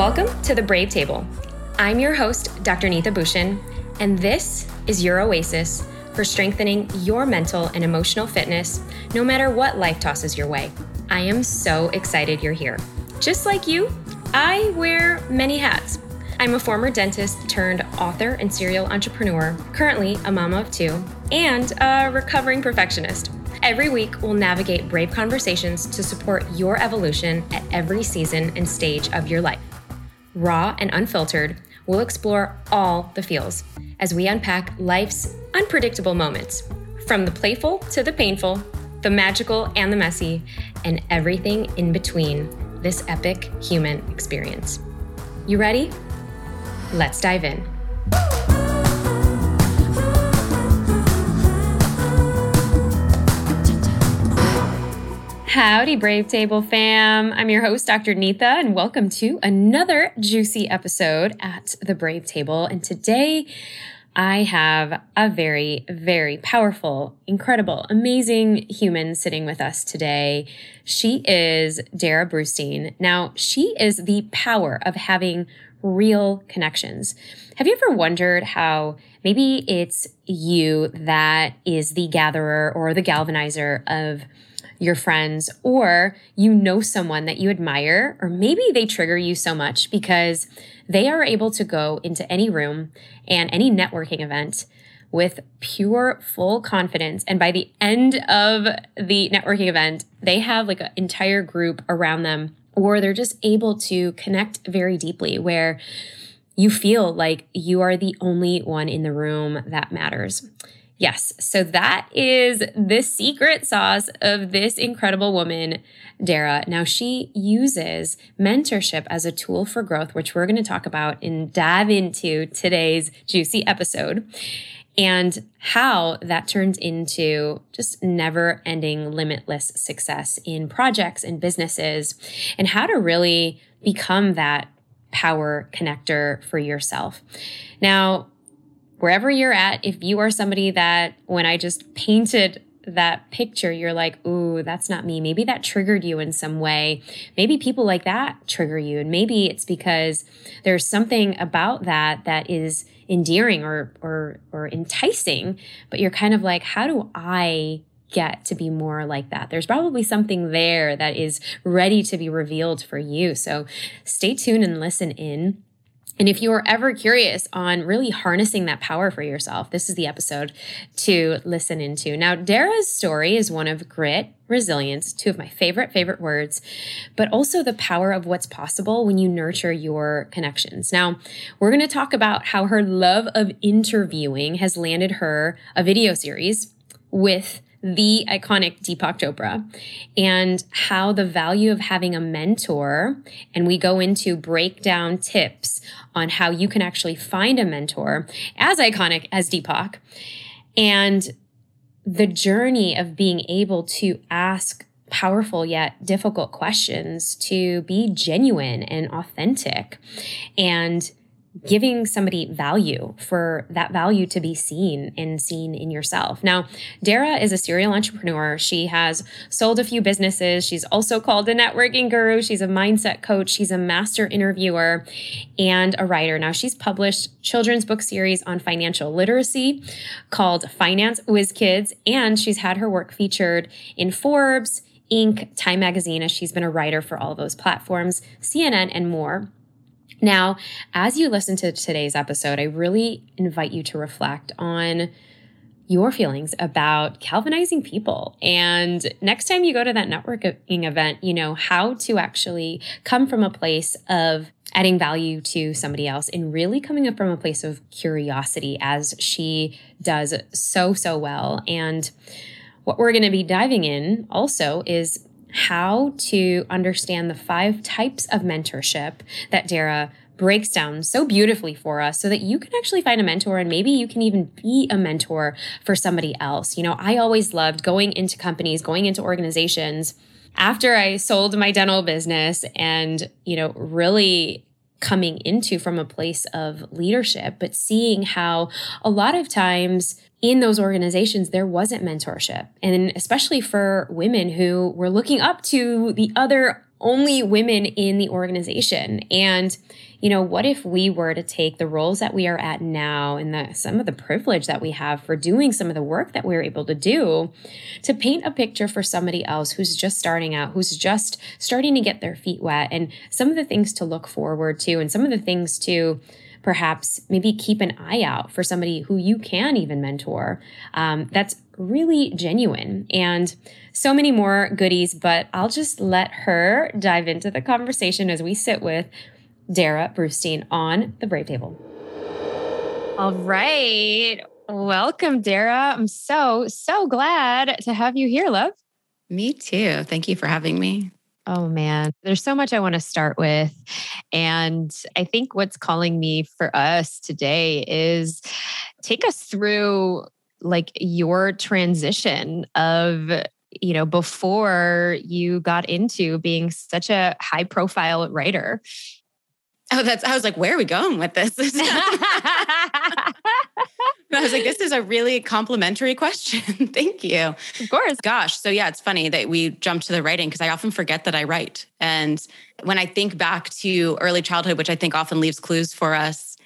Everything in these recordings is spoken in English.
Welcome to the Brave Table. I'm your host, Dr. Neeta Bhushan, and this is your oasis for strengthening your mental and emotional fitness no matter what life tosses your way. I am so excited you're here. Just like you, I wear many hats. I'm a former dentist turned author and serial entrepreneur, currently a mama of two, and a recovering perfectionist. Every week, we'll navigate brave conversations to support your evolution at every season and stage of your life. Raw and unfiltered, we'll explore all the feels as we unpack life's unpredictable moments, from the playful to the painful, the magical and the messy, and everything in between this epic human experience. You ready? Let's dive in. Howdy, Brave Table fam. I'm your host, Dr. Neeta, and welcome to another juicy episode at the Brave Table. And today, I have a very, very powerful, incredible, amazing human sitting with us today. She is Darrah Brustein. Now, she is the power of having real connections. Have you ever wondered how maybe it's you that is the gatherer or the galvanizer of your friends, or you know someone that you admire, or maybe they trigger you so much because they are able to go into any room and any networking event with pure, full confidence. And by the end of the networking event, they have like an entire group around them, or they're just able to connect very deeply where you feel like you are the only one in the room that matters. Yes, so that is the secret sauce of this incredible woman, Darrah. Now, she uses mentorship as a tool for growth, which we're going to talk about and dive into today's juicy episode, and how that turns into just never ending, limitless success in projects and businesses, and how to really become that power connector for yourself. Now, wherever you're at, if you are somebody that when I just painted that picture, you're like, ooh, that's not me. Maybe that triggered you in some way. Maybe people like that trigger you. And maybe it's because there's something about that that is endearing or or or enticing, but you're kind of like, how do I get to be more like that. There's probably something there that is ready to be revealed for you. So stay tuned and listen in. And if you are ever curious on really harnessing that power for yourself, this is the episode to listen into. Now, Darrah's story is one of grit, resilience, two of my favorite, favorite words, but also the power of what's possible when you nurture your connections. Now, we're going to talk about how her love of interviewing has landed her a video series with the iconic Deepak Chopra and how the value of having a mentor, and we go into breakdown tips on how you can actually find a mentor as iconic as Deepak, and the journey of being able to ask powerful yet difficult questions to be genuine and authentic and giving somebody value for that value to be seen and seen in yourself. Now, Darrah is a serial entrepreneur. She has sold a few businesses. She's also called a networking guru. She's a mindset coach. She's a master interviewer and a writer. Now, she's published children's book series on financial literacy called Finance Whiz Kids, and she's had her work featured in Forbes, Inc., Time Magazine, as she's been a writer for all those platforms, CNN, and more. Now, as you listen to today's episode, I really invite you to reflect on your feelings about galvanizing people. And next time you go to that networking event, you know, how to actually come from a place of adding value to somebody else and really coming up from a place of curiosity as she does so, so well. And what we're going to be diving in also is how to understand the five types of mentorship that Darrah breaks down so beautifully for us so that you can actually find a mentor and maybe you can even be a mentor for somebody else. You know, I always loved going into companies, going into organizations after I sold my dental business and, you know, really coming into from a place of leadership, but seeing how a lot of times in those organizations, there wasn't mentorship. And especially for women who were looking up to the other only women in the organization. And, you know, what if we were to take the roles that we are at now and the, some of the privilege that we have for doing some of the work that we're able to do to paint a picture for somebody else who's just starting out, who's just starting to get their feet wet, and some of the things to look forward to, and some of the things to perhaps maybe keep an eye out for somebody who you can even mentor. Um, that's really genuine and so many more goodies, but I'll just let her dive into the conversation as we sit with Darrah Brustein on the Brave Table. All right. Welcome, Darrah. I'm so, so glad to have you here, love. Me too. Thank you for having me. Oh man, there's so much I want to start with. And I think what's calling me for us today is take us through like your transition of you know before you got into being such a high profile writer oh that's i was like where are we going with this I was like, this is a really complimentary question. Thank you. Of course. Gosh. So, yeah, it's funny that we jumped to the writing because I often forget that I write. And when I think back to early childhood, which I think often leaves clues for us,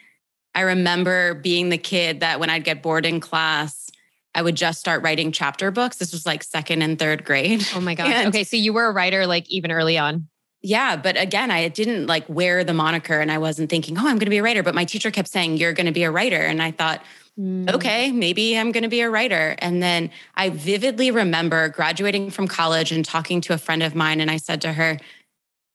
I remember being the kid that when I'd get bored in class, I would just start writing chapter books. This was like second and third grade. Oh my gosh. okay. So, you were a writer like even early on. Yeah, but again, I didn't like wear the moniker and I wasn't thinking, oh, I'm going to be a writer. But my teacher kept saying, you're going to be a writer. And I thought, Mm. Okay, maybe I'm going to be a writer. And then I vividly remember graduating from college and talking to a friend of mine. And I said to her,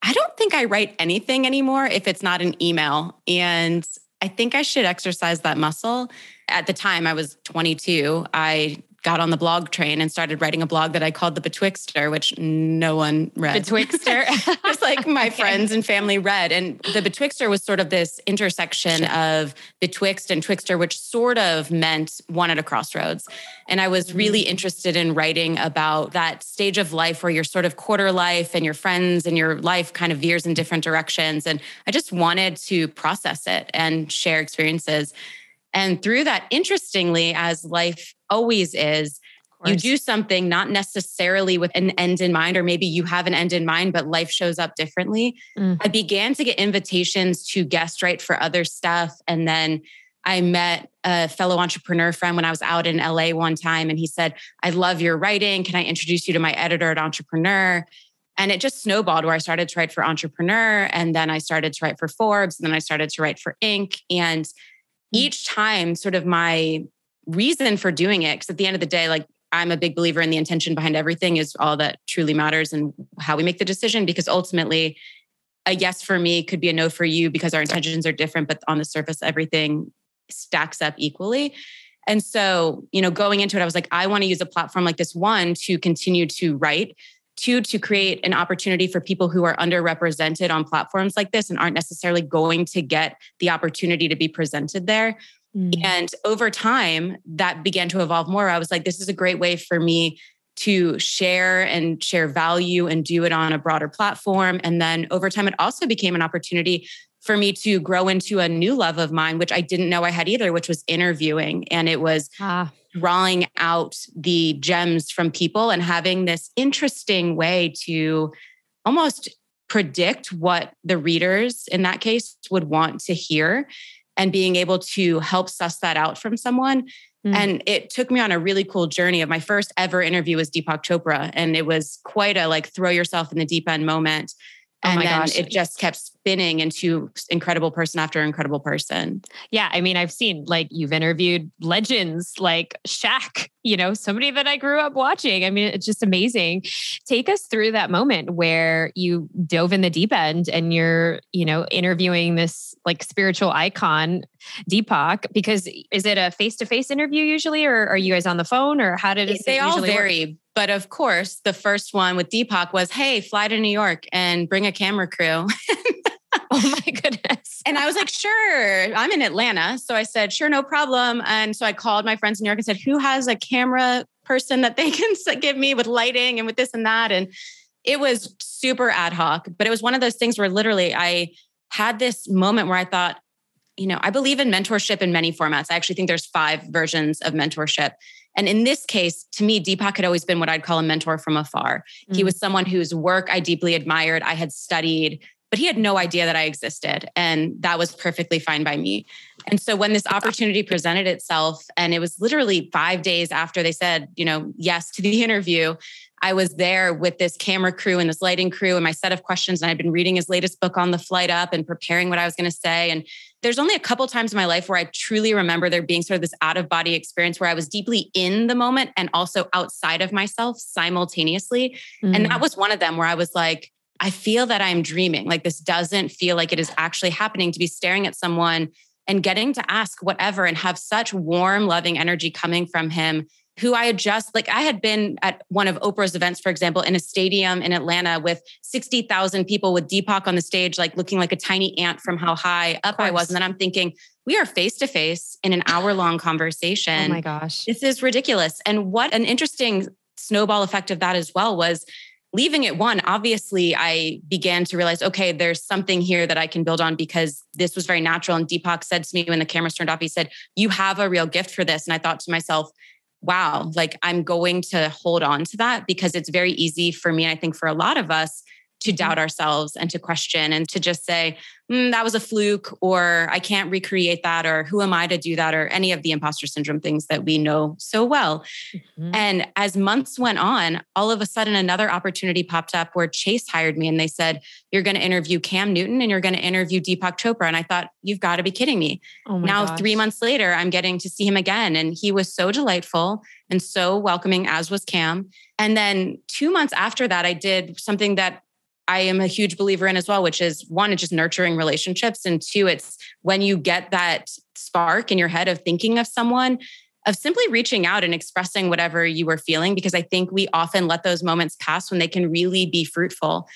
I don't think I write anything anymore if it's not an email. And I think I should exercise that muscle. At the time, I was 22. I got on the blog train and started writing a blog that I called The Betwixter, which no one read. Betwixter. Just like my okay. friends and family read. And The Betwixter was sort of this intersection sure. of betwixt and twixter, which sort of meant one at a crossroads. And I was mm-hmm. really interested in writing about that stage of life where you're sort of quarter life and your friends and your life kind of veers in different directions. And I just wanted to process it and share experiences. And through that, interestingly, as life always is, you do something not necessarily with an end in mind, or maybe you have an end in mind, but life shows up differently. Mm. I began to get invitations to guest write for other stuff. And then I met a fellow entrepreneur friend when I was out in LA one time, and he said, I love your writing. Can I introduce you to my editor at Entrepreneur? And it just snowballed where I started to write for Entrepreneur, and then I started to write for Forbes, and then I started to write for Inc. And. Mm. each time sort of my reason for doing it because at the end of the day like i'm a big believer in the intention behind everything is all that truly matters and how we make the decision because ultimately a yes for me could be a no for you because our intentions are different but on the surface everything stacks up equally. And so you know going into it i was like i want to use a platform like this one to continue to write two to create an opportunity for people who are underrepresented on platforms like this and aren't necessarily going to get the opportunity to be presented there mm. and over time that began to evolve more i was like this is a great way for me to share and share value and do it on a broader platform and then over time it also became an opportunity for me to grow into a new love of mine, which I didn't know I had either, which was interviewing. And it was ah drawing out the gems from people and having this interesting way to almost predict what the readers in that case would want to hear and being able to help suss that out from someone. Mm. And it took me on a really cool journey of my first ever interview was Deepak Chopra. And it was quite a like throw yourself in the deep end moment. Oh and then gosh. it just kept spinning into incredible person after incredible person. Yeah. I mean, I've seen like you've interviewed legends like Shaq, you know, somebody that I grew up watching. I mean, it's just amazing. Take us through that moment where you dove in the deep end and you're, you know, interviewing this like spiritual icon, Deepak, because is it a face to face interview usually, or are you guys on the phone, or how did it? They all vary. Work? But of course, the first one with Deepak was, hey, fly to New York and bring a camera crew. oh my goodness. and I was like, sure, I'm in Atlanta. So I said, sure, no problem. And so I called my friends in New York and said, who has a camera person that they can give me with lighting and with this and that? And it was super ad hoc, but it was one of those things where literally I had this moment where I thought, you know, I believe in mentorship in many formats. I actually think there's five versions of mentorship. And in this case, to me, Deepak had always been what I'd call a mentor from afar. Mm-hmm. He mm. was someone whose work I deeply admired, I had studied, but he had no idea that I existed. And that was perfectly fine by me. And so when this opportunity presented itself, and it was literally five days after they said, you know, yes to the interview, I was there with this camera crew and this lighting crew and my set of questions. And I'd been reading his latest book on the flight up and preparing what I was going to say. And there's only a couple times in my life where I truly remember there being sort of this out of body experience where I was deeply in the moment and also outside of myself simultaneously. Mm. And that mm. was one of them where I was like, I feel that I'm dreaming. Like this doesn't feel like it is actually happening to be staring at someone and getting to ask whatever and have such warm, loving energy coming from him who I had just like I had been at one of Oprah's events, for example, in a stadium in Atlanta with 60,000 people with Deepak on the stage, like looking like a tiny ant from how high up I was. And then I'm thinking, we are face to face in an hour long conversation. Oh my gosh. This is ridiculous. And what an interesting snowball effect of that as well was leaving it one, obviously, I began to realize, okay, there's something here that I can build on because this was very natural. And Deepak said to me when the cameras turned off, he said, You have a real gift for this. And I thought to myself, wow, like I'm going to hold on to that because it's very easy for me. I think for a lot of us to mm-hmm. doubt ourselves and to question and to just say, mm, that was a fluke, or I can't recreate that, or who am I to do that, or any of the imposter syndrome things that we know so well. Mm-hmm. And as months went on, all of a sudden another opportunity popped up where Chase hired me and they said, You're going to interview Cam Newton and you're going to interview Deepak Chopra. And I thought, You've got to be kidding me. Oh now, gosh. three months later, I'm getting to see him again. And he was so delightful and so welcoming, as was Cam. And then two months after that, I did something that I am a huge believer in as well, which is one, it's just nurturing relationships. And two, it's when you get that spark in your head of thinking of someone, of simply reaching out and expressing whatever you were feeling, because I think we often let those moments pass when they can really be fruitful.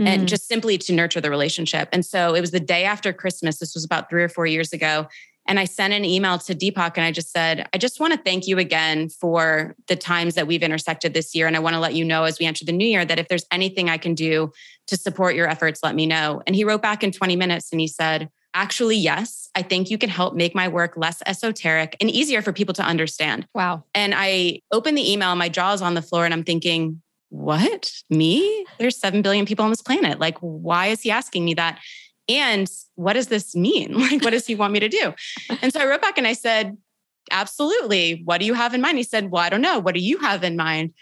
Mm. And just simply to nurture the relationship. And so it was the day after Christmas. This was about three or four years ago. And I sent an email to Deepak and I just said, I just want to thank you again for the times that we've intersected this year. And I want to let you know as we enter the new year that if there's anything I can do to support your efforts, let me know. And he wrote back in 20 minutes and he said, Actually, yes, I think you can help make my work less esoteric and easier for people to understand. Wow. And I opened the email, my jaw's on the floor, and I'm thinking, what? Me? There's 7 billion people on this planet. Like, why is he asking me that? And what does this mean? Like, what does he want me to do? And so I wrote back and I said, absolutely. What do you have in mind? He said, well, I don't know. What do you have in mind?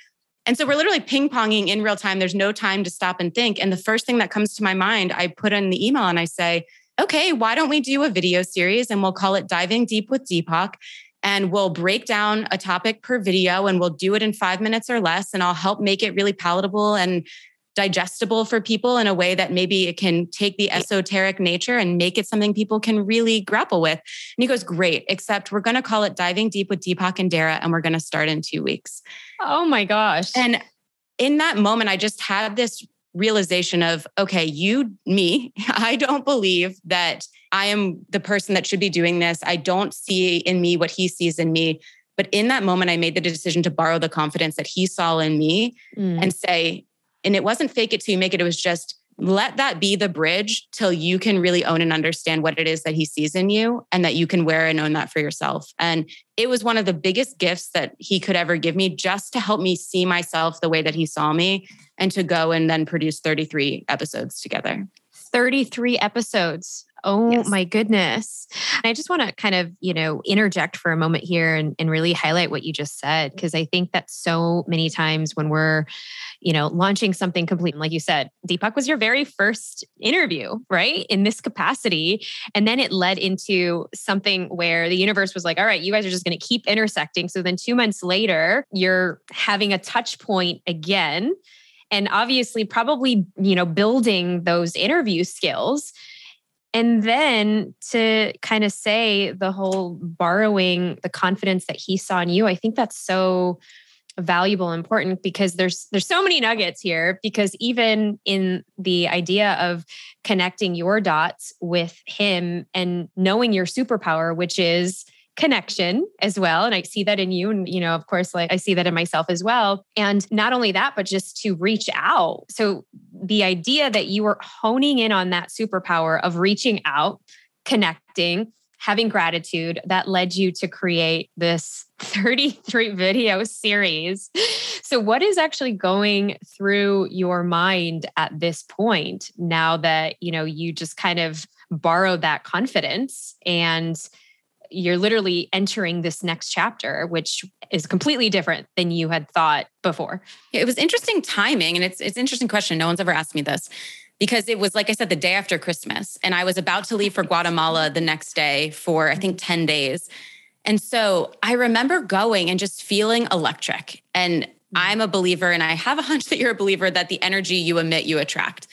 And so we're literally ping ponging in real time. There's no time to stop and think. And the first thing that comes to my mind, I put in the email and I say, okay, why don't we do a video series and we'll call it Diving Deep with Deepak? And we'll break down a topic per video and we'll do it in five minutes or less. And I'll help make it really palatable and digestible for people in a way that maybe it can take the esoteric nature and make it something people can really grapple with. And he goes, Great, except we're going to call it Diving Deep with Deepak and Darrah, and we're going to start in two weeks. Oh my gosh. And in that moment, I just had this realization of, okay, you, me, I don't believe that I am the person that should be doing this. I don't see in me what he sees in me. But in that moment, I made the decision to borrow the confidence that he saw in me mm. and say, and it wasn't fake it till you make it. It was just let that be the bridge till you can really own and understand what it is that he sees in you and that you can wear and own that for yourself. And it was one of the biggest gifts that he could ever give me just to help me see myself the way that he saw me and to go and then produce 33 episodes together. 33 episodes. Oh yes. my goodness. I just want to kind of, you know, interject for a moment here and, and really highlight what you just said, because I think that so many times when we're, you know, launching something complete, like you said, Deepak was your very first interview, right? In this capacity. And then it led into something where the universe was like, all right, you guys are just going to keep intersecting. So then two months later, you're having a touch point again and obviously probably you know building those interview skills and then to kind of say the whole borrowing the confidence that he saw in you, I think that's so valuable and important because there's there's so many nuggets here because even in the idea of connecting your dots with him and knowing your superpower which is connection as well. And i see that in you and you know of course like i see that in myself as well. And not only that but just to reach out. So the idea that you were honing in on that superpower of reaching out connecting having gratitude that led you to create this 33 video series. So what is actually going through your mind at this point now that, you know, you just kind of borrowed that confidence and you're literally entering this next chapter which is completely different than you had thought before. It was interesting timing and it's it's an interesting question. No one's ever asked me this because it was like I said the day after Christmas and I was about to leave for Guatemala the next day for I think 10 days. And so I remember going and just feeling electric. And mm-hmm. I'm a believer and I have a hunch that you're a believer that the energy you emit you attract.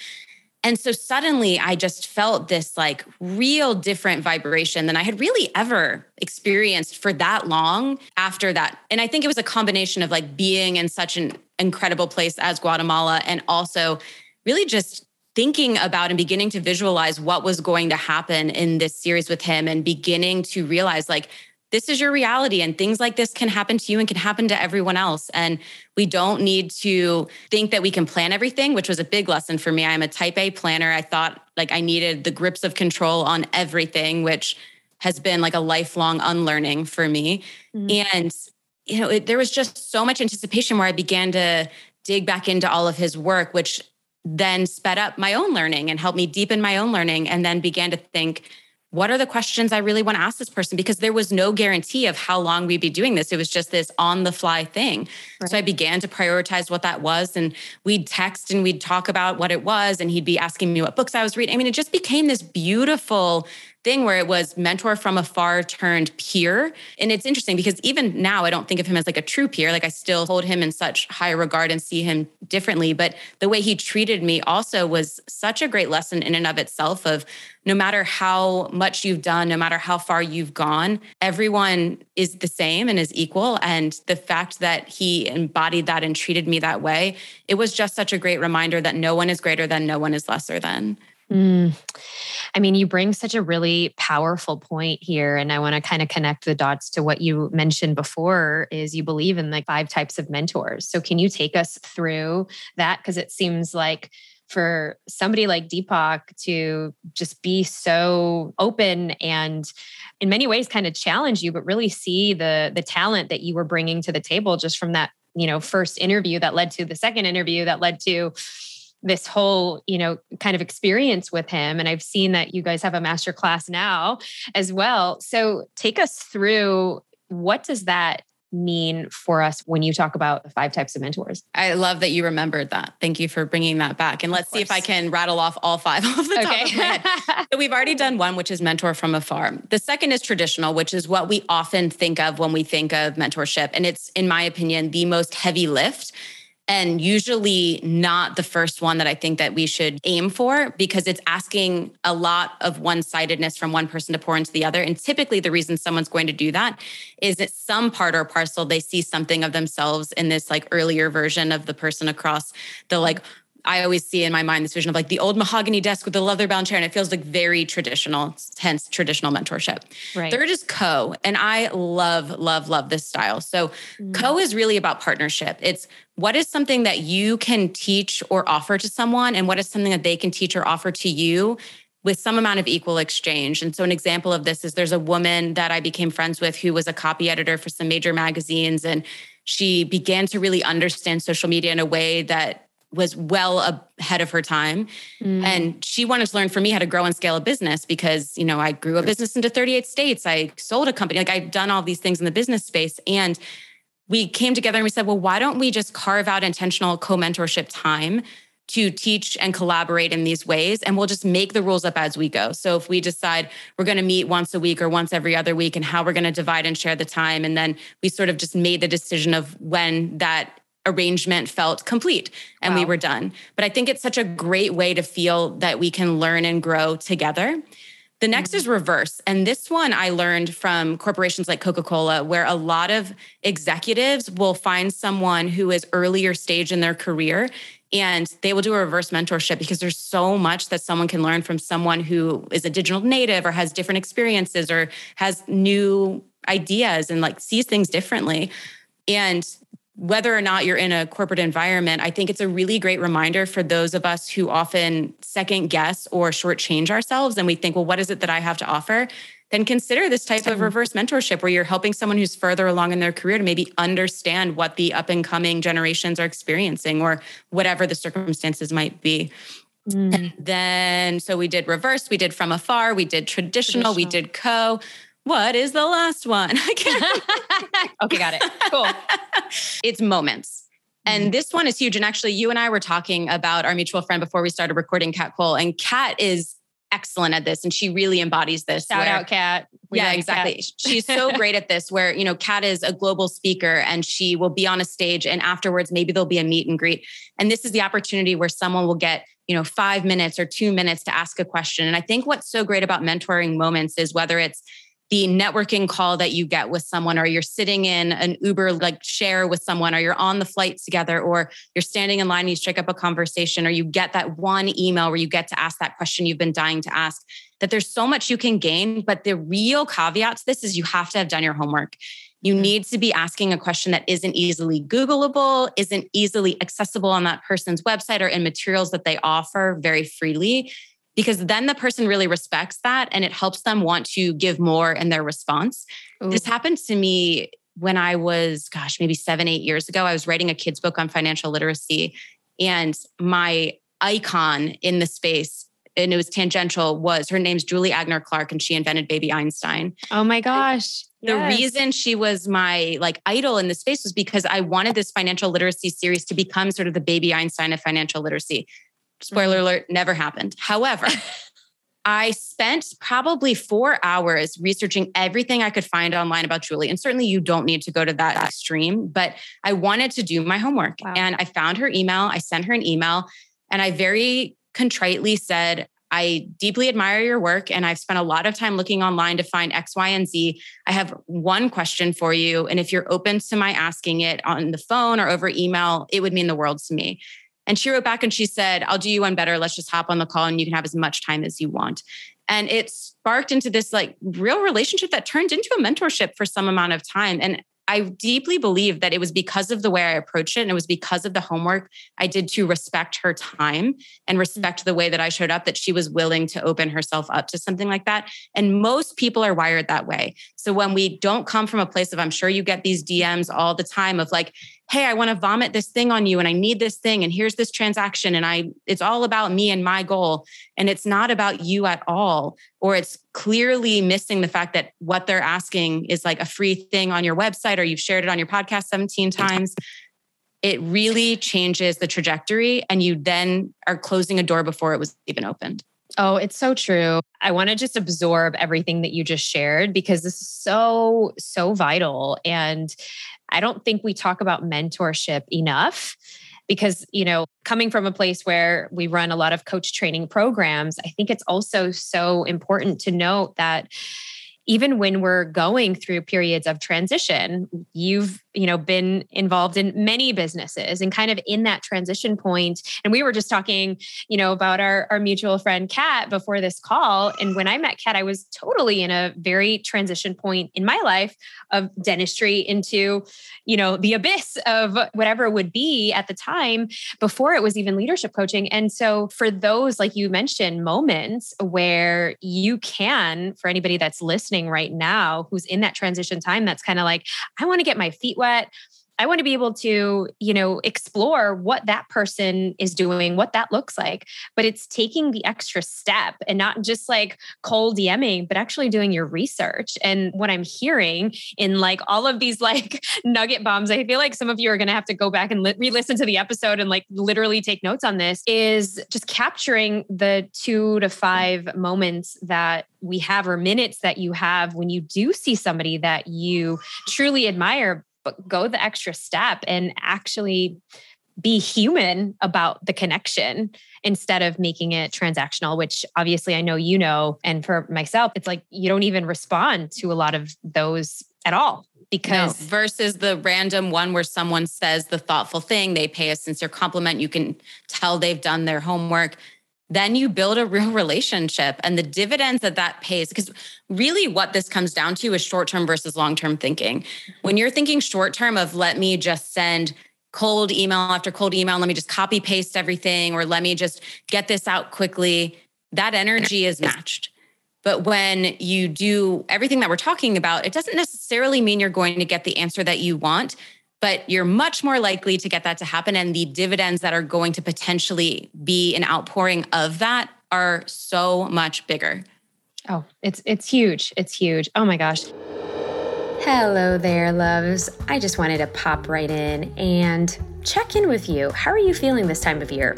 And so suddenly I just felt this like real different vibration than I had really ever experienced for that long after that. And I think it was a combination of like being in such an incredible place as Guatemala and also really just thinking about and beginning to visualize what was going to happen in this series with him and beginning to realize like this is your reality and things like this can happen to you and can happen to everyone else. And we don't need to think that we can plan everything which was a big lesson for me. I'm a type a planner. I thought like i needed the grips of control on everything which has been like a lifelong unlearning for me. Mm-hmm. and you know it, there was just so much anticipation where i began to dig back into all of his work which then sped up my own learning and helped me deepen my own learning and then began to think what are the questions I really want to ask this person? Because there was no guarantee of how long we'd be doing this. It was just this on the fly thing. Right. So I began to prioritize what that was. And we'd text and we'd talk about what it was. And he'd be asking me what books I was reading. I mean, it just became this beautiful thing where it was mentor from afar turned peer. And it's interesting because even now I don't think of him as like a true peer. Like I still hold him in such high regard and see him differently. But the way he treated me also was such a great lesson in and of itself of no matter how much you've done, no matter how far you've gone, everyone is the same and is equal. And the fact that he embodied that and treated me that way, it was just such a great reminder that no one is greater than, no one is lesser than. Mm. I mean, you bring such a really powerful point here. And I want to kind of connect the dots to what you mentioned before is you believe in like five types of mentors. So can you take us through that? Because it seems like for somebody like Deepak to just be so open and in many ways kind of challenge you, but really see the the talent that you were bringing to the table just from that, you know, first interview that led to the second interview that led to this whole you know kind of experience with him and i've seen that you guys have a master class now as well so take us through what does that mean for us when you talk about the five types of mentors? I love that you remembered that. Thank you for bringing that back. And let's see if I can rattle off all five of the okay. top of my head. so we've already done one, which is mentor from afar. The second is traditional, which is what we often think of when we think of mentorship. And it's, in my opinion, the most heavy lift and usually not the first one that I think that we should aim for because it's asking a lot of one-sidedness from one person to pour into the other. And typically the reason someone's going to do that is that some part or parcel they see something of themselves in this like earlier version of the person across the like I always see in my mind this vision of like the old mahogany desk with the leather bound chair, and it feels like very traditional, hence traditional mentorship. Right. Third is co, and I love, love, love this style. So, mm. co is really about partnership. It's what is something that you can teach or offer to someone, and what is something that they can teach or offer to you with some amount of equal exchange. And so, an example of this is there's a woman that I became friends with who was a copy editor for some major magazines, and she began to really understand social media in a way that was well ahead of her time. Mm. and she wanted to learn from me how to grow and scale a business because you know i grew a business into 38 states. I sold a company. Like i've done all these things in the business space. And we came together and we said well why don't we just carve out intentional co-mentorship time to teach and collaborate in these ways? And we'll just make the rules up as we go. So if we decide we're going to meet once a week or once every other week and how we're going to divide and share the time and then we sort of just made the decision of when that arrangement felt complete and wow. we were done. But I think it's such a great way to feel that we can learn and grow together. The next mm-hmm. is reverse. And this one I learned from corporations like Coca Cola, where a lot of executives will find someone who is earlier stage in their career and they will do a reverse mentorship because there's so much that someone can learn from someone who is a digital native or has different experiences or has new ideas and like sees things differently. And whether or not you're in a corporate environment, I think it's a really great reminder for those of us who often second guess or shortchange ourselves. And we think, well, what is it that I have to offer? then consider this type of reverse mentorship where you're helping someone who's further along in their career to maybe understand what the up and coming generations are experiencing or whatever the circumstances might be. Mm. then, so we did reverse, we did from afar, we did traditional, traditional. we did co. What is the last one? okay, got it. Cool. it's moments. And mm-hmm. this one is huge. And actually, you and I were talking about our mutual friend before we started recording, Kat Cole. And Kat is excellent at this and she really embodies this. Shout where, out Kat. Yeah, exactly. Kat. She's so great at this where, you know, Kat is a global speaker and she will be on a stage and afterwards maybe there'll be a meet and greet. And this is the opportunity where someone will get, you know, 5 minutes or 2 minutes to ask a question. And I think what's so great about mentoring moments is whether it's the networking call that you get with someone, or you're sitting in an Uber like share with someone, or you're on the flight together, or you're standing in line and you strike up a conversation, or you get that one email where you get to ask that question you've been dying to ask, that there's so much you can gain. But the real caveat to this is you have to have done your homework. You need to be asking a question that isn't easily Googleable, isn't easily accessible on that person's website or in materials that they offer very freely because then the person really respects that and it helps them want to give more in their response. Ooh. This happened to me when I was, gosh, maybe seven, eight years ago. I was writing a kid's book on financial literacy, and my icon in the space and it was tangential was her name's Julie Aigner Clark and she invented baby Einstein. Oh my gosh. The yes. reason she was my like idol in the space was because I wanted this financial literacy series to become sort of the baby Einstein of financial literacy. Spoiler mm-hmm. alert, never happened. However, I spent probably four hours researching everything I could find online about Julie. And certainly you don't need to go to that extreme, but I wanted to do my homework. Wow. And I found her email. I sent her an email and I very contritely said, I deeply admire your work and I've spent a lot of time looking online to find X, Y, and Z. I have one question for you. And if you're open to my asking it on the phone or over email, it would mean the world to me. And she wrote back and she said, I'll do you one better. Let's just hop on the call and you can have as much time as you want. And it sparked into this like real relationship that turned into a mentorship for some amount of time. And I deeply believe that it was because of the way I approached it and it was because of the homework I did to respect her time and respect the way that I showed up that she was willing to open herself up to something like that. And most people are wired that way. So when we don't come from a place of, I'm sure you get these DMs all the time of like, hey i want to vomit this thing on you and i need this thing and here's this transaction and i it's all about me and my goal. And it's not about you at all or it's clearly missing the fact that what they're asking is like a free thing on your website or you've shared it on your podcast 17 times. It really changes the trajectory and you then are closing a door before it was even opened Oh, it's so true. I want to just absorb everything that you just shared because this is so, so vital. And I don't think we talk about mentorship enough because, you know, coming from a place where we run a lot of coach training programs, I think it's also so important to note that even when we're going through periods of transition you've you know been involved in many businesses and kind of in that transition point. And we were just talking you know about our, our mutual friend kat before this call. And when i met kat i was totally in a very transition point in my life of dentistry into you know the abyss of whatever it would be at the time before it was even leadership coaching. And so for those like you mentioned moments where you can for anybody that's listening right now who's in that transition time that's kind of like i want to get my feet wet I want to be able to, you know, explore what that person is doing, what that looks like. But it's taking the extra step and not just like cold DMing, but actually doing your research. And what I'm hearing in like all of these like nugget bombs, I feel like some of you are going to have to go back and li- re listen to the episode and like literally take notes on this is just capturing the two to five moments that we have or minutes that you have when you do see somebody that you truly admire but go the extra step and actually be human about the connection instead of making it transactional, which obviously I know you know. And for myself, it's like you don't even respond to a lot of those at all because no, versus the random one where someone says the thoughtful thing, they pay a sincere compliment, you can tell they've done their homework then you build a real relationship. And the dividends that that pays because really what this comes down to is short-term versus long-term thinking. When you're thinking short-term of let me just send cold email after cold email let me just copy paste everything or let me just get this out quickly that energy is matched. But when you do everything that we're talking about, it doesn't necessarily mean you're going to get the answer that you want, but you're much more likely to get that to happen. And the dividends that are going to potentially be an outpouring of that are so much bigger. Oh, it's it's huge. It's huge. Oh my gosh. Hello there, loves. I just wanted to pop right in and check in with you. How are you feeling this time of year?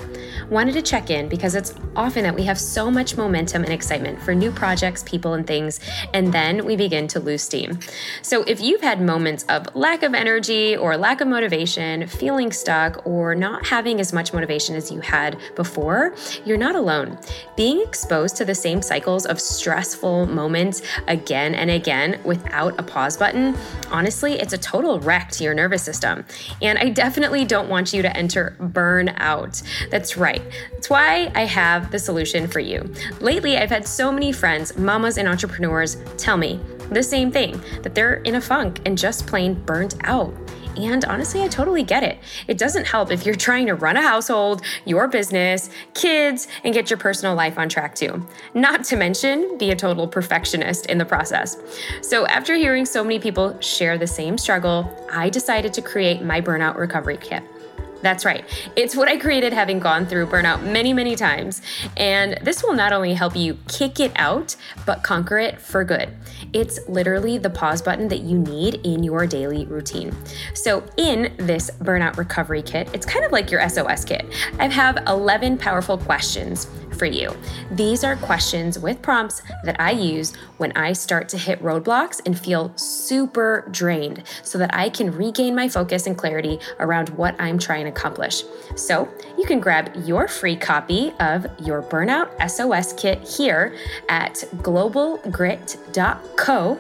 Wanted to check in because it's often that we have so much momentum and excitement for new projects, people, and things, and then we begin to lose steam. So, if you've had moments of lack of energy or lack of motivation, feeling stuck, or not having as much motivation as you had before, you're not alone. Being exposed to the same cycles of stressful moments again and again without a pause button, honestly, it's a total wreck to your nervous system. And I definitely don't don't want you to enter burnout. That's right. That's why I have the solution for you. Lately, I've had so many friends, mamas, and entrepreneurs tell me the same thing that they're in a funk and just plain burnt out. And honestly, I totally get it. It doesn't help if you're trying to run a household, your business, kids, and get your personal life on track too. Not to mention be a total perfectionist in the process. So, after hearing so many people share the same struggle, I decided to create my burnout recovery kit. That's right. It's what I created having gone through burnout many, many times. And this will not only help you kick it out, but conquer it for good. It's literally the pause button that you need in your daily routine. So, in this burnout recovery kit, it's kind of like your SOS kit. I have 11 powerful questions for you. These are questions with prompts that I use when I start to hit roadblocks and feel super drained so that I can regain my focus and clarity around what I'm trying to accomplish. So you can grab your free copy of your Burnout SOS Kit here at globalgrit.co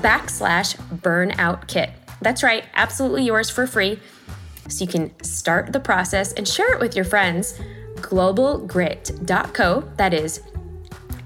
backslash burnout kit. That's right, absolutely yours for free. So you can start the process and share it with your friends globalgrit.co. That is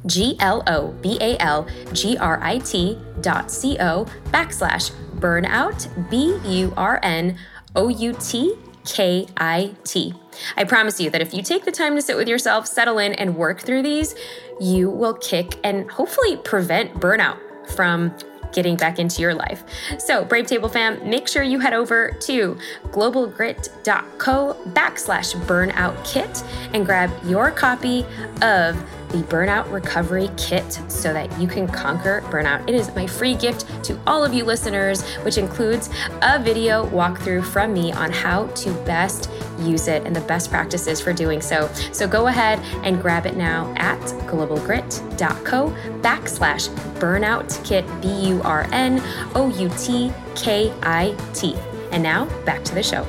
G L O B A L G R I T dot C O backslash burnout B U R N O U T K I T. I promise you that if you take the time to sit with yourself, settle in, and work through these, you will kick and hopefully prevent burnout from getting back into your life. So, Brave Table fam, make sure you head over to globalgrit.co backslash burnout kit and grab your copy of the Burnout Recovery Kit so that you can conquer burnout. It is my free gift to all of you listeners, which includes a video walkthrough from me on how to best use it and the best practices for doing so. So go ahead and grab it now at globalgrit.co backslash burnout kit, B U R N O U T K I T. And now back to the show.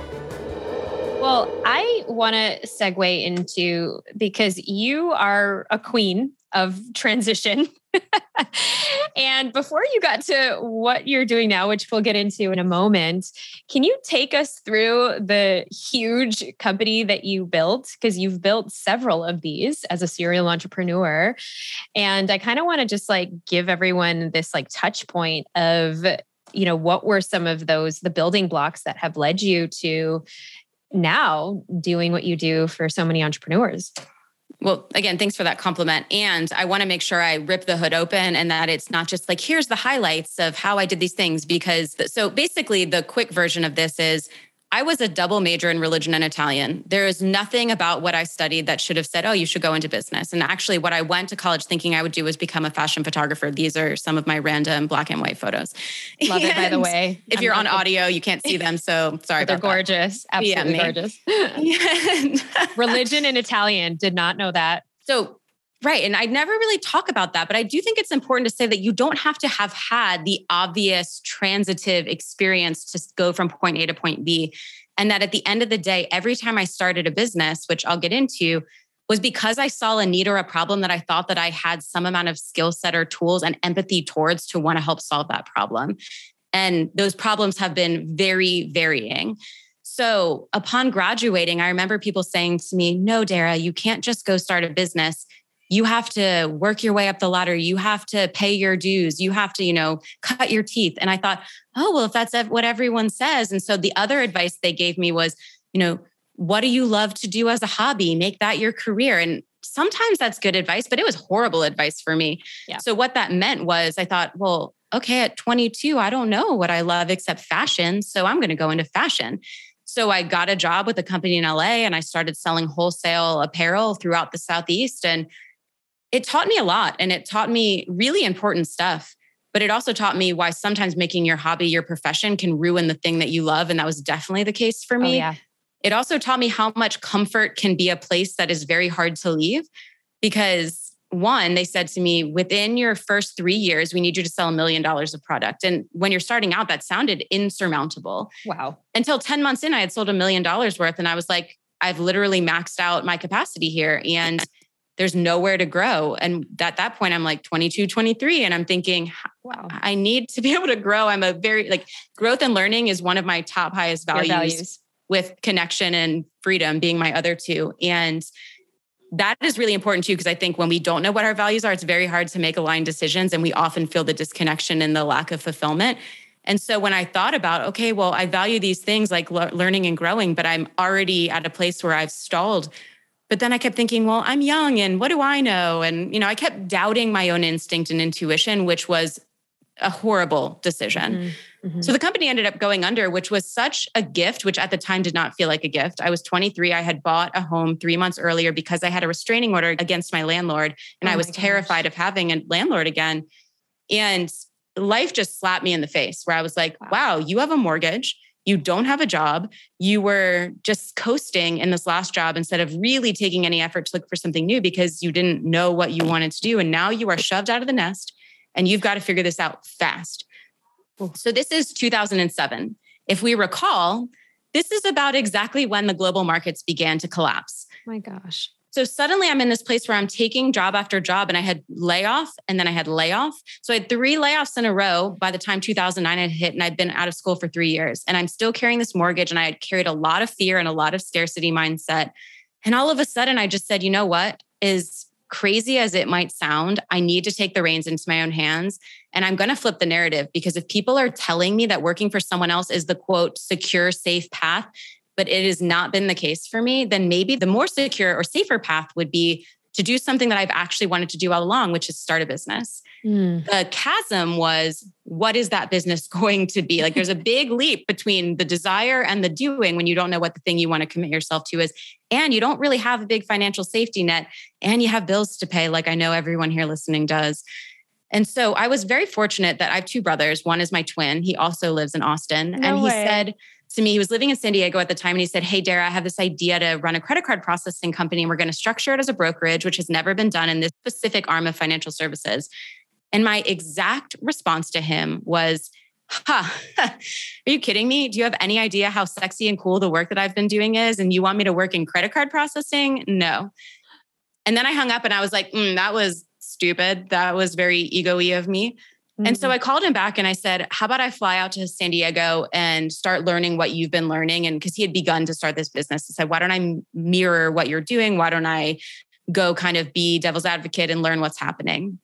Well, I want to segue into because you are a queen of transition. and before you got to what you're doing now, which we'll get into in a moment, can you take us through the huge company that you built? Because you've built several of these as a serial entrepreneur. And I kind of want to just like give everyone this like touch point of you know what were some of those the building blocks that have led you to now doing what you do for so many entrepreneurs. Well, again, thanks for that compliment. And I want to make sure I rip the hood open and that it's not just like, here's the highlights of how I did these things. Because so basically, the quick version of this is I was a double major in religion and Italian. There is nothing about what I studied that should have said, oh, you should go into business. And actually, what I went to college thinking I would do was become a fashion photographer. These are some of my random black and white photos. Love and it, by the way. If I'm you're on audio, you can't see them. So sorry They're gorgeous. That. Absolutely yeah, gorgeous. religion and Italian. Did not know that. So Right. And I never really talk about that, but I do think it's important to say that you don't have to have had the obvious transitive experience to go from point A to point B. And that at the end of the day, every time I started a business, which I'll get into, was because I saw a need or a problem that I thought that I had some amount of skill set or tools and empathy towards to want to help solve that problem. And those problems have been very varying. So upon graduating, I remember people saying to me, No, Darrah, you can't just go start a business you have to work your way up the ladder you have to pay your dues you have to you know cut your teeth and i thought oh well if that's what everyone says and so the other advice they gave me was you know what do you love to do as a hobby make that your career and sometimes that's good advice, but it was horrible advice for me. Yeah. So what that meant was I thought, well, okay, at 22, I don't know what I love except fashion. So I'm going to go into fashion. So I got a job with a company in LA and I started selling wholesale apparel throughout the Southeast. And it taught me a lot and it taught me really important stuff. But it also taught me why sometimes making your hobby your profession can ruin the thing that you love. And that was definitely the case for oh, me. Oh, yeah. It also taught me how much comfort can be a place that is very hard to leave because one, they said to me, within your first three years, we need you to sell a million dollars of product. And when you're starting out, that sounded insurmountable. Wow. Until 10 months in, I had sold a million dollars worth. And I was like, I've literally maxed out my capacity here and there's nowhere to grow. And at that point, I'm like 22, 23. And I'm thinking, wow, I need to be able to grow. I'm a very like growth and learning is one of my top highest values, values. with connection and freedom being my other two. And that is really important too, because I think when we don't know what our values are, it's very hard to make aligned decisions. And we often feel the disconnection and the lack of fulfillment. And so when I thought about, okay, well, I value these things like le- learning and growing, but I'm already at a place where I've stalled. But then I kept thinking, well, I'm young and what do I know? And, you know, I kept doubting my own instinct and intuition, which was a horrible decision. Mm-hmm. Mm-hmm. So the company ended up going under, which was such a gift, which at the time did not feel like a gift. I was 23. I had bought a home three months earlier because I had a restraining order against my landlord. And oh I was terrified of having a landlord again. And life just slapped me in the face where I was like, wow, wow you have a mortgage. You don't have a job. You were just coasting in this last job instead of really taking any effort to look for something new because you didn't know what you wanted to do. And now you are shoved out of the nest and you've got to figure this out fast. So this is 2007. If we recall, this is about exactly when the global markets began to collapse. my gosh. So suddenly I'm in this place where I'm taking job after job and I had layoff and then I had layoff. So I had three layoffs in a row by the time 2009 had hit and I'd been out of school for three years and I'm still carrying this mortgage and I had carried a lot of fear and a lot of scarcity mindset. And all of a sudden I just said, you know what is crazy as it might sound, I need to take the reins into my own hands. And I'm going to flip the narrative because if people are telling me that working for someone else is the quote, secure, safe path, but it has not been the case for me, then maybe the more secure or safer path would be to do something that I've actually wanted to do all along, which is start a business. Mm. The chasm was what is that business going to be? Like there's a big leap between the desire and the doing when you don't know what the thing you want to commit yourself to is. And you don't really have a big financial safety net and you have bills to pay, like I know everyone here listening does. And so I was very fortunate that I have two brothers. One is my twin. He also lives in Austin. No and he way. said, to me, he was living in San Diego at the time, and he said, Hey, Darrah, I have this idea to run a credit card processing company, and we're going to structure it as a brokerage, which has never been done in this specific arm of financial services. And my exact response to him was, Huh, are you kidding me? Do you have any idea how sexy and cool the work that I've been doing is? And you want me to work in credit card processing? No. And then I hung up and I was like, mm, that was stupid. That was very ego y of me. Mm-hmm. And so mm-hmm. I called him back and I said, How about I fly out to San Diego and start learning what you've been learning? And because he had begun to start this business, I said, Why don't I mirror what you're doing? Why don't I go kind of be devil's advocate and learn what's happening?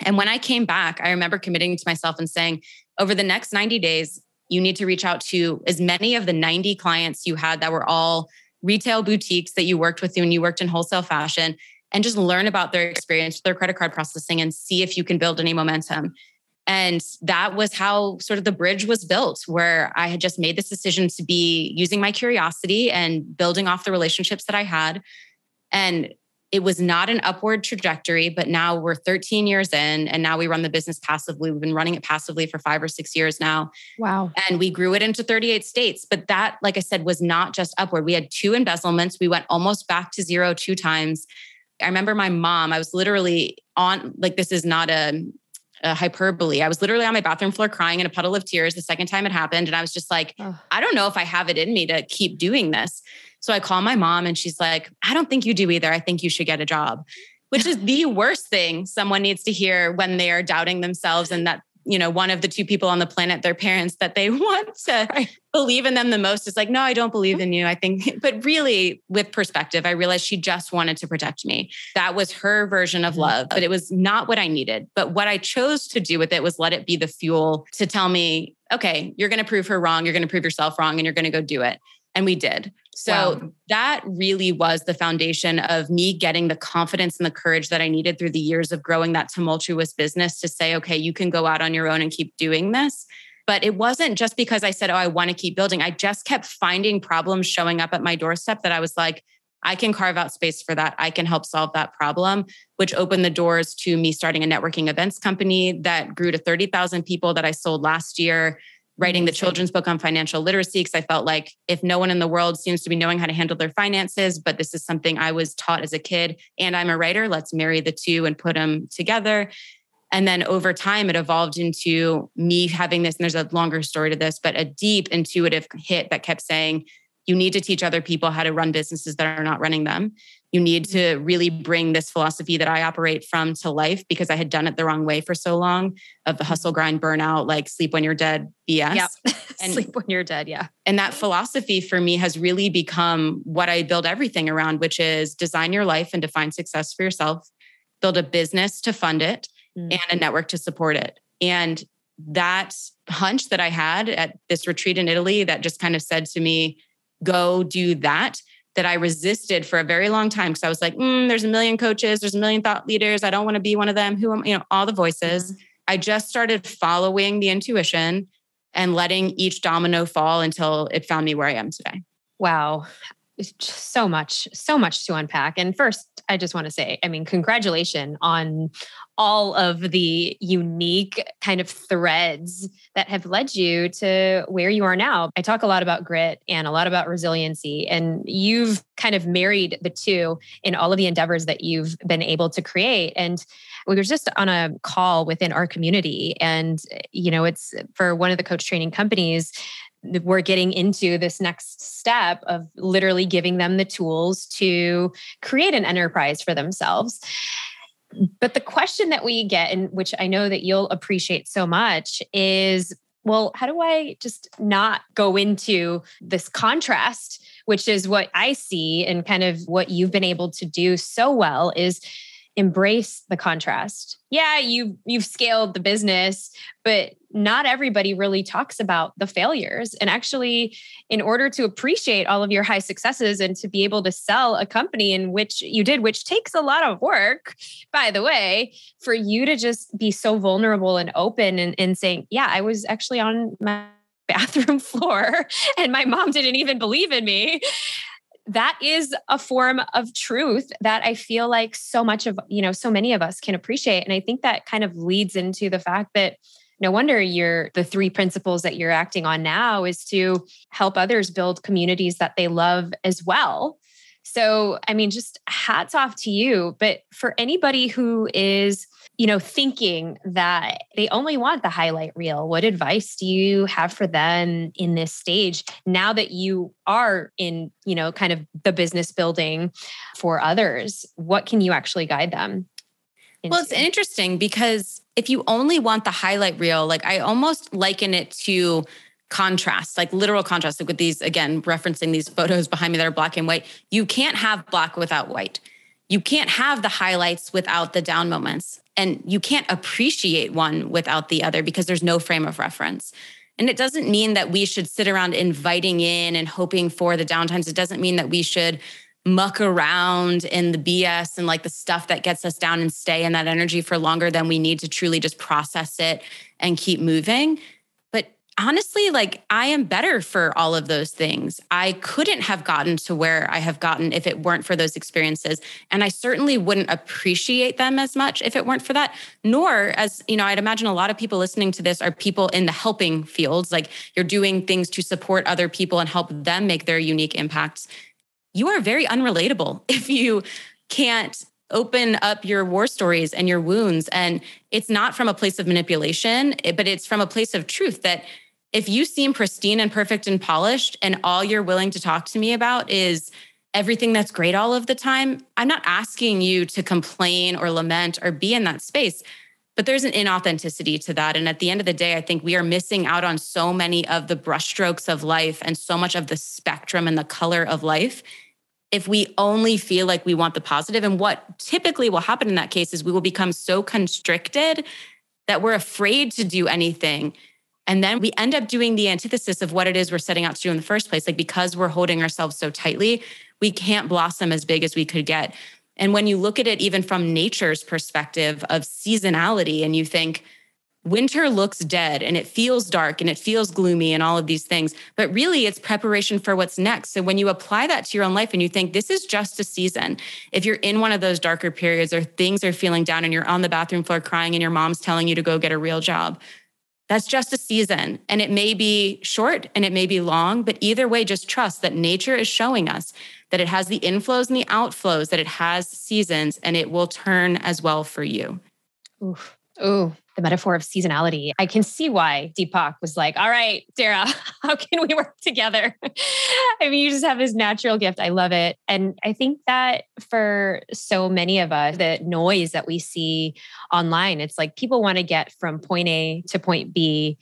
And when I came back, I remember committing to myself and saying, Over the next 90 days, you need to reach out to as many of the 90 clients you had that were all retail boutiques that you worked with when you worked in wholesale fashion and just learn about their experience, their credit card processing, and see if you can build any momentum. And that was how sort of the bridge was built, where I had just made this decision to be using my curiosity and building off the relationships that I had. And it was not an upward trajectory, but now we're 13 years in and now we run the business passively. We've been running it passively for five or six years now. Wow. And we grew it into 38 states. But that, like I said, was not just upward. We had two embezzlements. We went almost back to zero two times. I remember my mom, I was literally on, like, this is not a, uh, hyperbole. I was literally on my bathroom floor crying in a puddle of tears the second time it happened. And I was just like, oh. I don't know if I have it in me to keep doing this. So I call my mom and she's like, I don't think you do either. I think you should get a job, which is the worst thing someone needs to hear when they are doubting themselves and that you know one of the two people on the planet their parents that they want to right. believe in them the most is like no i don't believe in you i think but really with perspective i realized she just wanted to protect me that was her version of mm-hmm. love but it was not what i needed but what i chose to do with it was let it be the fuel to tell me okay you're going to prove her wrong you're going to prove yourself wrong and you're going to go do it and we did So wow. that really was the foundation of me getting the confidence and the courage that I needed through the years of growing that tumultuous business to say, okay, you can go out on your own and keep doing this. But it wasn't just because I said, oh, I want to keep building. I just kept finding problems showing up at my doorstep that I was like, I can carve out space for that. I can help solve that problem, which opened the doors to me starting a networking events company that grew to 30,000 people that I sold last year writing the children's book on financial literacy because I felt like if no one in the world seems to be knowing how to handle their finances, but this is something I was taught as a kid and I'm a writer, let's marry the two and put them together. And then over time, it evolved into me having this, and there's a longer story to this, but a deep intuitive hit that kept saying, you need to teach other people how to run businesses that are not running them. You need to really bring this philosophy that I operate from to life because I had done it the wrong way for so long of the hustle, grind, burnout, like sleep when you're dead BS. Yep. and sleep when you're dead. Yeah. And that philosophy for me has really become what I build everything around, which is design your life and define success for yourself, build a business to fund it, mm. and a network to support it. And that hunch that I had at this retreat in Italy that just kind of said to me, go do that that I resisted for a very long time because I was like, mm, there's a million coaches, there's a million thought leaders. I don't want to be one of them. Who am, you know, all the voices. Mm-hmm. I just started following the intuition and letting each domino fall until it found me where I am today. Wow. So much, so much to unpack. And first, I just want to say, I mean, congratulations on all of the unique kind of threads that have led you to where you are now. I talk a lot about grit and a lot about resiliency, and you've kind of married the two in all of the endeavors that you've been able to create. And we were just on a call within our community, and you know, it's for one of the coach training companies we're getting into this next step of literally giving them the tools to create an enterprise for themselves. But the question that we get, and which I know that you'll appreciate so much, is well, how do I just not go into this contrast, which is what I see and kind of what you've been able to do so well is embrace the contrast. Yeah, you you've scaled the business, but not everybody really talks about the failures. And actually, in order to appreciate all of your high successes and to be able to sell a company in which you did, which takes a lot of work, by the way, for you to just be so vulnerable and open and, and saying, Yeah, I was actually on my bathroom floor and my mom didn't even believe in me that is a form of truth that I feel like so much of, you know, so many of us can appreciate. And I think that kind of leads into the fact that no wonder you're the three principles that you're acting on now is to help others build communities that they love as well. So, I mean, just hats off to you. But for anybody who is you know, thinking that they only want the highlight reel. What advice do you have for them in this stage now that you are in, you know, kind of the business building for others? What can you actually guide them? Into? Well, it's interesting because if you only want the highlight reel, like I almost liken it to contrast, like literal contrast, like with these, again, referencing these photos behind me that are black and white. You can't have black without white you can't have the highlights without the down moments. And you can't appreciate one without the other because there's no frame of reference. And it doesn't mean that we should sit around inviting in and hoping for the downtimes. It doesn't mean that we should muck around in the BS and like the stuff that gets us down and stay in that energy for longer than we need to truly just process it and keep moving honestly, like I am better for all of those things. I couldn't have gotten to where I have gotten if it weren't for those experiences. And I certainly wouldn't appreciate them as much if it weren't for that. Nor, as you know, I'd imagine a lot of people listening to this are people in the helping fields, like you're doing things to support other people and help them make their unique impacts. You are very unrelatable if you can't open up your war stories and your wounds. And it's not from a place of manipulation, but it's from a place of truth that if you seem pristine and perfect and polished and all you're willing to talk to me about is everything that's great all of the time, I'm not asking you to complain or lament or be in that space. But there's an inauthenticity to that. And at the end of the day, I think we are missing out on so many of the brushstrokes of life and so much of the spectrum and the color of life if we only feel like we want the positive. And what typically will happen in that case is we will become so constricted that we're afraid to do anything And then we end up doing the antithesis of what it is we're setting out to do in the first place. Like because we're holding ourselves so tightly, we can't blossom as big as we could get. And when you look at it even from nature's perspective of seasonality, and you think, winter looks dead and it feels dark and it feels gloomy and all of these things. But really, it's preparation for what's next. So when you apply that to your own life and you think this is just a season, if you're in one of those darker periods or things are feeling down and you're on the bathroom floor crying and your mom's telling you to go get a real job, that's just a season. And it may be short and it may be long, but either way, just trust that nature is showing us that it has the inflows and the outflows, that it has seasons, and it will turn as well for you. Ooh, the metaphor of seasonality. I can see why Deepak was like, all right, Sarah, how can we work together? I mean, you just have this natural gift. I love it. And I think that for so many of us, the noise that we see online, it's like people want to get from point A to point B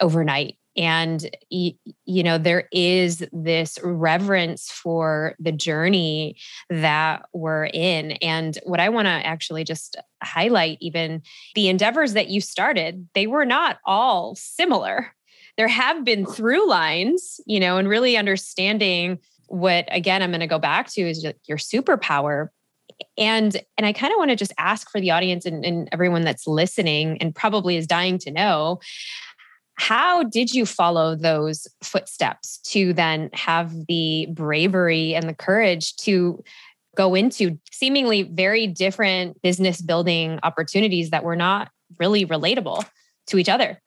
overnight and you know there is this reverence for the journey that we're in. And what i want to actually just highlight even the endeavors that you started they were not all similar. There have been through lines you know and really understanding what again i'm going to go back to is your superpower. And and i kind of want to just ask for the audience and, and everyone that's listening and probably is dying to know how did you follow those footsteps to then have the bravery and the courage to go into seemingly very different business building opportunities that were not really relatable to each other?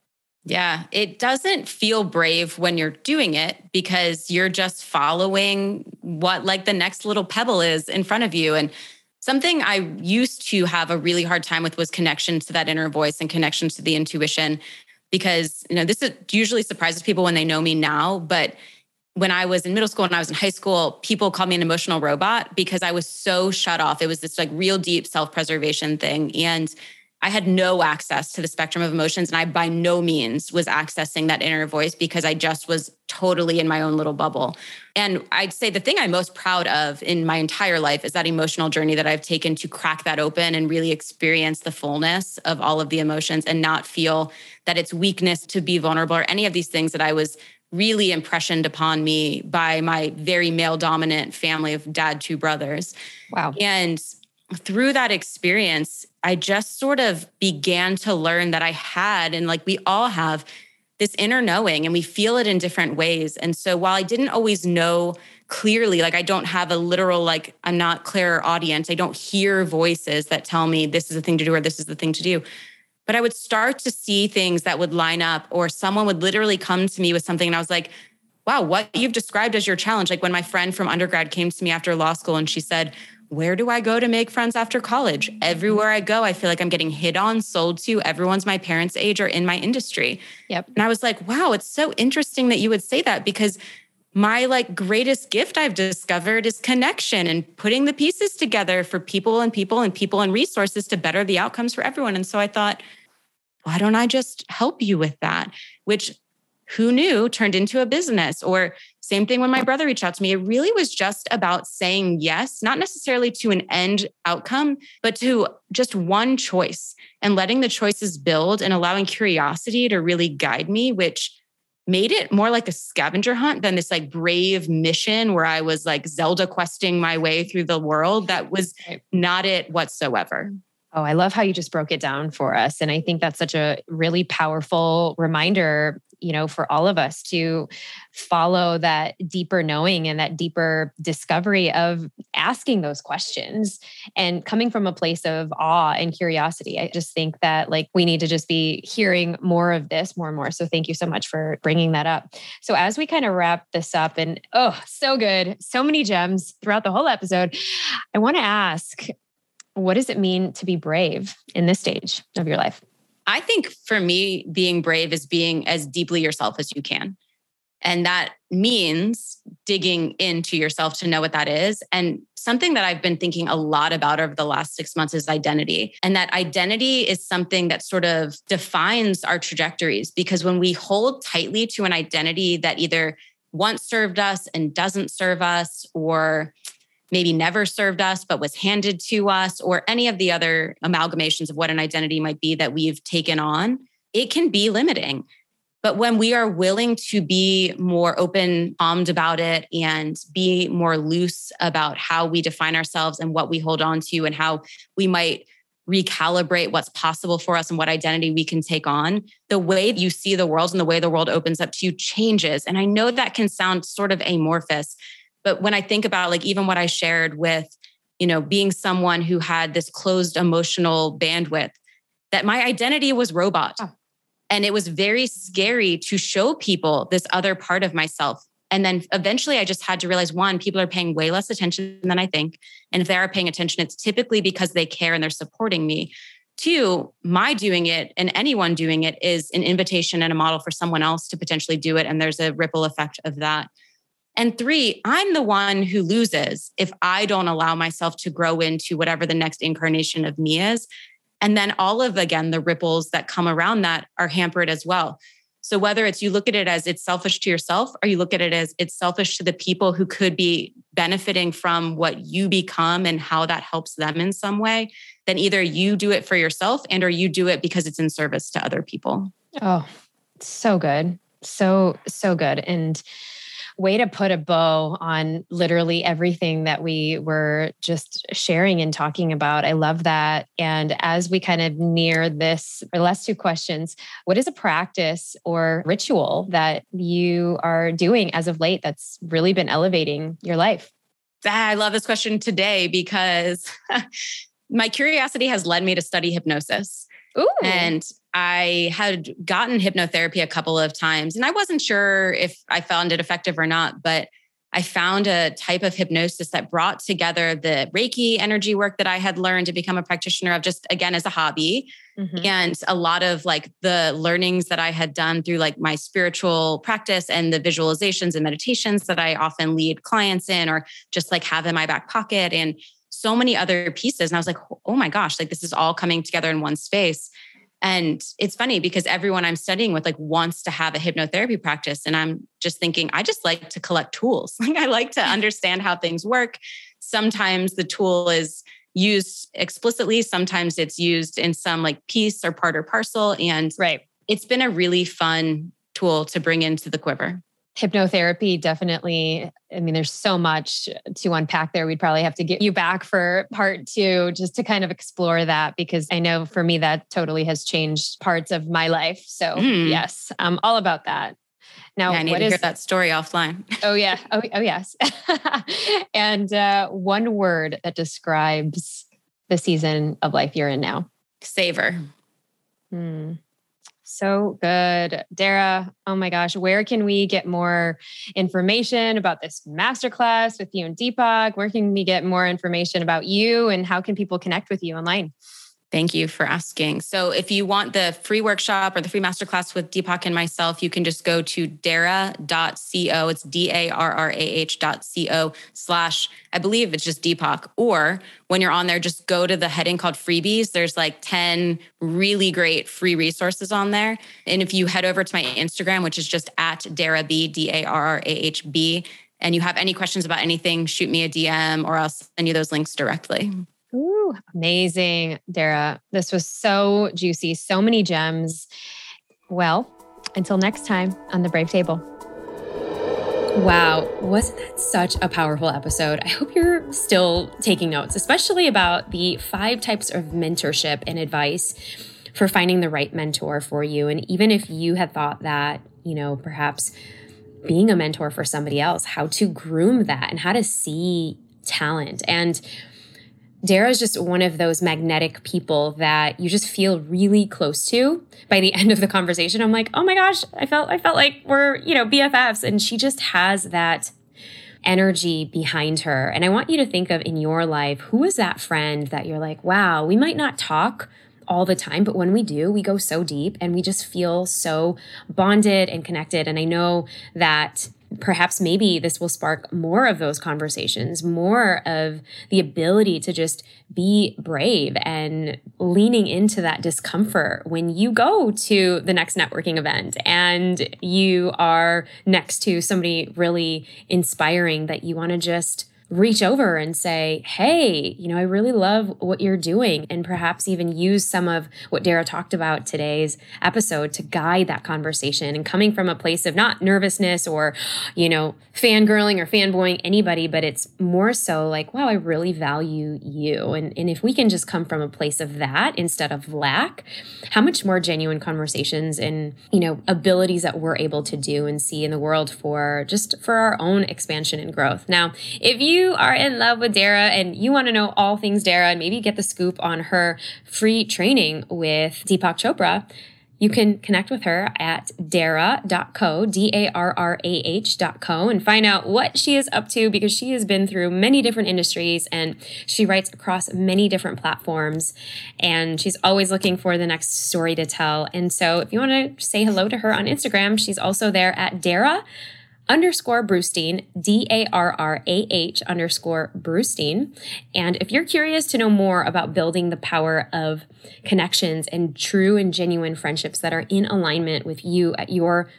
Yeah, it doesn't feel brave when you're doing it because you're just following what like the next little pebble is in front of you. And something I used to have a really hard time with was connection to that inner voice and connection to the intuition because you know this is, usually surprises people when they know me now but when I was in middle school and I was in high school, people called me an emotional robot because I was so shut off. It was this like real deep self preservation thing. And I had no access to the spectrum of emotions. And I by no means was accessing that inner voice because I just was totally in my own little bubble. And I'd say the thing I'm most proud of in my entire life is that emotional journey that I've taken to crack that open and really experience the fullness of all of the emotions and not feel that it's weakness to be vulnerable or any of these things that I was really impressioned upon me by my very male dominant family of dad, two brothers. Wow. And through that experience, I just sort of began to learn that I had, and like we all have, this inner knowing, and we feel it in different ways. And so while I didn't always know clearly, like I don't have a literal, like I'm not clairaudient, I don't hear voices that tell me this is the thing to do or this is the thing to do. But I would start to see things that would line up, or someone would literally come to me with something, and I was like, wow, what you've described as your challenge. Like when my friend from undergrad came to me after law school and she said, where do I go to make friends after college? Everywhere I go, I feel like I'm getting hit on, sold to. Everyone's my parents' age or in my industry. Yep. And I was like, wow, it's so interesting that you would say that because my like greatest gift I've discovered is connection and putting the pieces together for people and people and people and resources to better the outcomes for everyone. And so I thought, why don't I just help you with that? Which who knew turned into a business or same thing when my brother reached out to me. It really was just about saying yes, not necessarily to an end outcome, but to just one choice and letting the choices build and allowing curiosity to really guide me, which made it more like a scavenger hunt than this like brave mission where I was like Zelda questing my way through the world. That was not it whatsoever. Oh, I love how you just broke it down for us. And I think that's such a really powerful reminder, you know, for all of us to follow that deeper knowing and that deeper discovery of asking those questions and coming from a place of awe and curiosity. I just think that like we need to just be hearing more of this more and more. So thank you so much for bringing that up. So as we kind of wrap this up and oh, so good. So many gems throughout the whole episode. I want to ask what does it mean to be brave in this stage of your life? I think for me, being brave is being as deeply yourself as you can. And that means digging into yourself to know what that is. And something that I've been thinking a lot about over the last six months is identity. And that identity is something that sort of defines our trajectories because when we hold tightly to an identity that either once served us and doesn't serve us, or maybe never served us but was handed to us, or any of the other amalgamations of what an identity might be that we've taken on, it can be limiting. But when we are willing to be more open armed about it and be more loose about how we define ourselves and what we hold on to and how we might recalibrate what's possible for us and what identity we can take on, the way you see the world and the way the world opens up to you changes. And I know that can sound sort of amorphous, but when I think about like even what I shared with, you know, being someone who had this closed emotional bandwidth, that my identity was robot. Oh. And it was very scary to show people this other part of myself. And then eventually I just had to realize one, people are paying way less attention than I think. And if they are paying attention, it's typically because they care and they're supporting me. Two, my doing it and anyone doing it is an invitation and a model for someone else to potentially do it. And there's a ripple effect of that. And three, I'm the one who loses if I don't allow myself to grow into whatever the next incarnation of me is. And then all of, again, the ripples that come around that are hampered as well. So whether it's you look at it as it's selfish to yourself or you look at it as it's selfish to the people who could be benefiting from what you become and how that helps them in some way, then either you do it for yourself and or you do it because it's in service to other people. Oh, so good. So so good. And way to put a bow on literally everything that we were just sharing and talking about. I love that. And as we kind of near this, or last two questions, what is a practice or ritual that you are doing as of late that's really been elevating your life? Ah, I love this question today because my curiosity has led me to study hypnosis. Ooh. And I had gotten hypnotherapy a couple of times and I wasn't sure if I found it effective or not, but I found a type of hypnosis that brought together the Reiki energy work that I had learned to become a practitioner of just again as a hobby mm-hmm. and a lot of like the learnings that I had done through like my spiritual practice and the visualizations and meditations that I often lead clients in or just like have in my back pocket and so many other pieces and I was like oh my gosh like this is all coming together in one space and it's funny because everyone I'm studying with like wants to have a hypnotherapy practice. And I'm just thinking, I just like to collect tools. Like I like to understand how things work. Sometimes the tool is used explicitly, sometimes it's used in some like piece or part or parcel. And right. it's been a really fun tool to bring into the quiver hypnotherapy definitely i mean there's so much to unpack there. We'd probably have to get you back for part two just to kind of explore that because i know for me that totally has changed parts of my life. So mm. yes i'm all about that. Now yeah, i need to is, hear that story offline. Oh yeah. Oh, oh yes. And uh, one word that describes the season of life you're in now? Savor. Hmm. So good. Darrah, oh my gosh, where can we get more information about this masterclass with you and Deepak? Where can we get more information about you and how can people connect with you online? Thank you for asking. So, if you want the free workshop or the free masterclass with Deepak and myself, you can just go to darrah.co. It's D A R R A H.co slash, I believe it's just Deepak. Or when you're on there, just go to the heading called freebies. There's like 10 really great free resources on there. And if you head over to my Instagram, which is just at darrahb, D A R R A H B, and you have any questions about anything, shoot me a DM or I'll send you those links directly. Ooh, amazing, Darrah. This was so juicy, so many gems. Well, until next time on the Brave Table. Wow, wasn't that such a powerful episode? I hope you're still taking notes, especially about the five types of mentorship and advice for finding the right mentor for you. And even if you had thought that, you know, perhaps being a mentor for somebody else, how to groom that and how to see talent. And Darrah is just one of those magnetic people that you just feel really close to. By the end of the conversation, I'm like, oh my gosh, I felt I felt like we're, you know, BFFs. And she just has that energy behind her. And I want you to think of in your life, who is that friend that you're like, wow, we might not talk all the time, but when we do, we go so deep and we just feel so bonded and connected. And I know that perhaps maybe this will spark more of those conversations, more of the ability to just be brave and leaning into that discomfort when you go to the next networking event and you are next to somebody really inspiring that you want to just reach over and say, Hey, you know, I really love what you're doing. And perhaps even use some of what Darrah talked about today's episode to guide that conversation and coming from a place of not nervousness or, you know, fangirling or fanboying anybody, but it's more so like, wow, I really value you. And, and if we can just come from a place of that instead of lack, how much more genuine conversations and, you know, abilities that we're able to do and see in the world for just for our own expansion and growth. Now, if you you are in love with Darrah and you want to know all things Darrah and maybe get the scoop on her free training with Deepak Chopra, you can connect with her at darrah.co, D A R R A H.co, and find out what she is up to because she has been through many different industries and she writes across many different platforms. And she's always looking for the next story to tell. And so if you want to say hello to her on Instagram, she's also there at Darrah underscore Brustein, D A R R A H underscore Brustein. And if you're curious to know more about building the power of connections and true and genuine friendships that are in alignment with you at your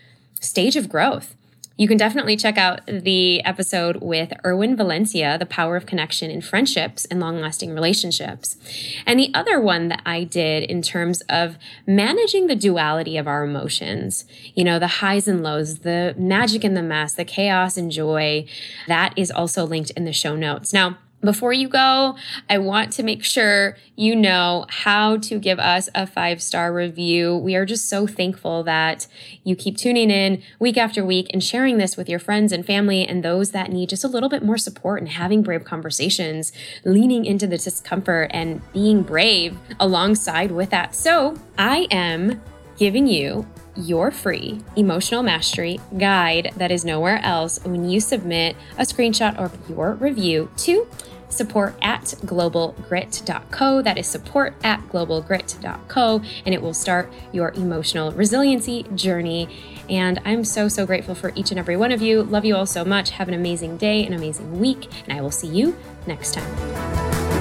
stage of growth, you can definitely check out the episode with Erwin Valencia, The Power of Connection in Friendships and Long Lasting Relationships. And the other one that I did in terms of managing the duality of our emotions, you know, the highs and lows, the magic and the mess, the chaos and joy, that is also linked in the show notes. Now, before you go, I want to make sure you know how to give us a five star review. We are just so thankful that you keep tuning in week after week and sharing this with your friends and family and those that need just a little bit more support and having brave conversations, leaning into the discomfort and being brave alongside with that. So I am giving you your free emotional mastery guide that is nowhere else when you submit a screenshot of your review to support at globalgrit.co. That is support at globalgrit.co, and it will start your emotional resiliency journey. And I'm so, so grateful for each and every one of you. Love you all so much. Have an amazing day, an amazing week, and I will see you next time.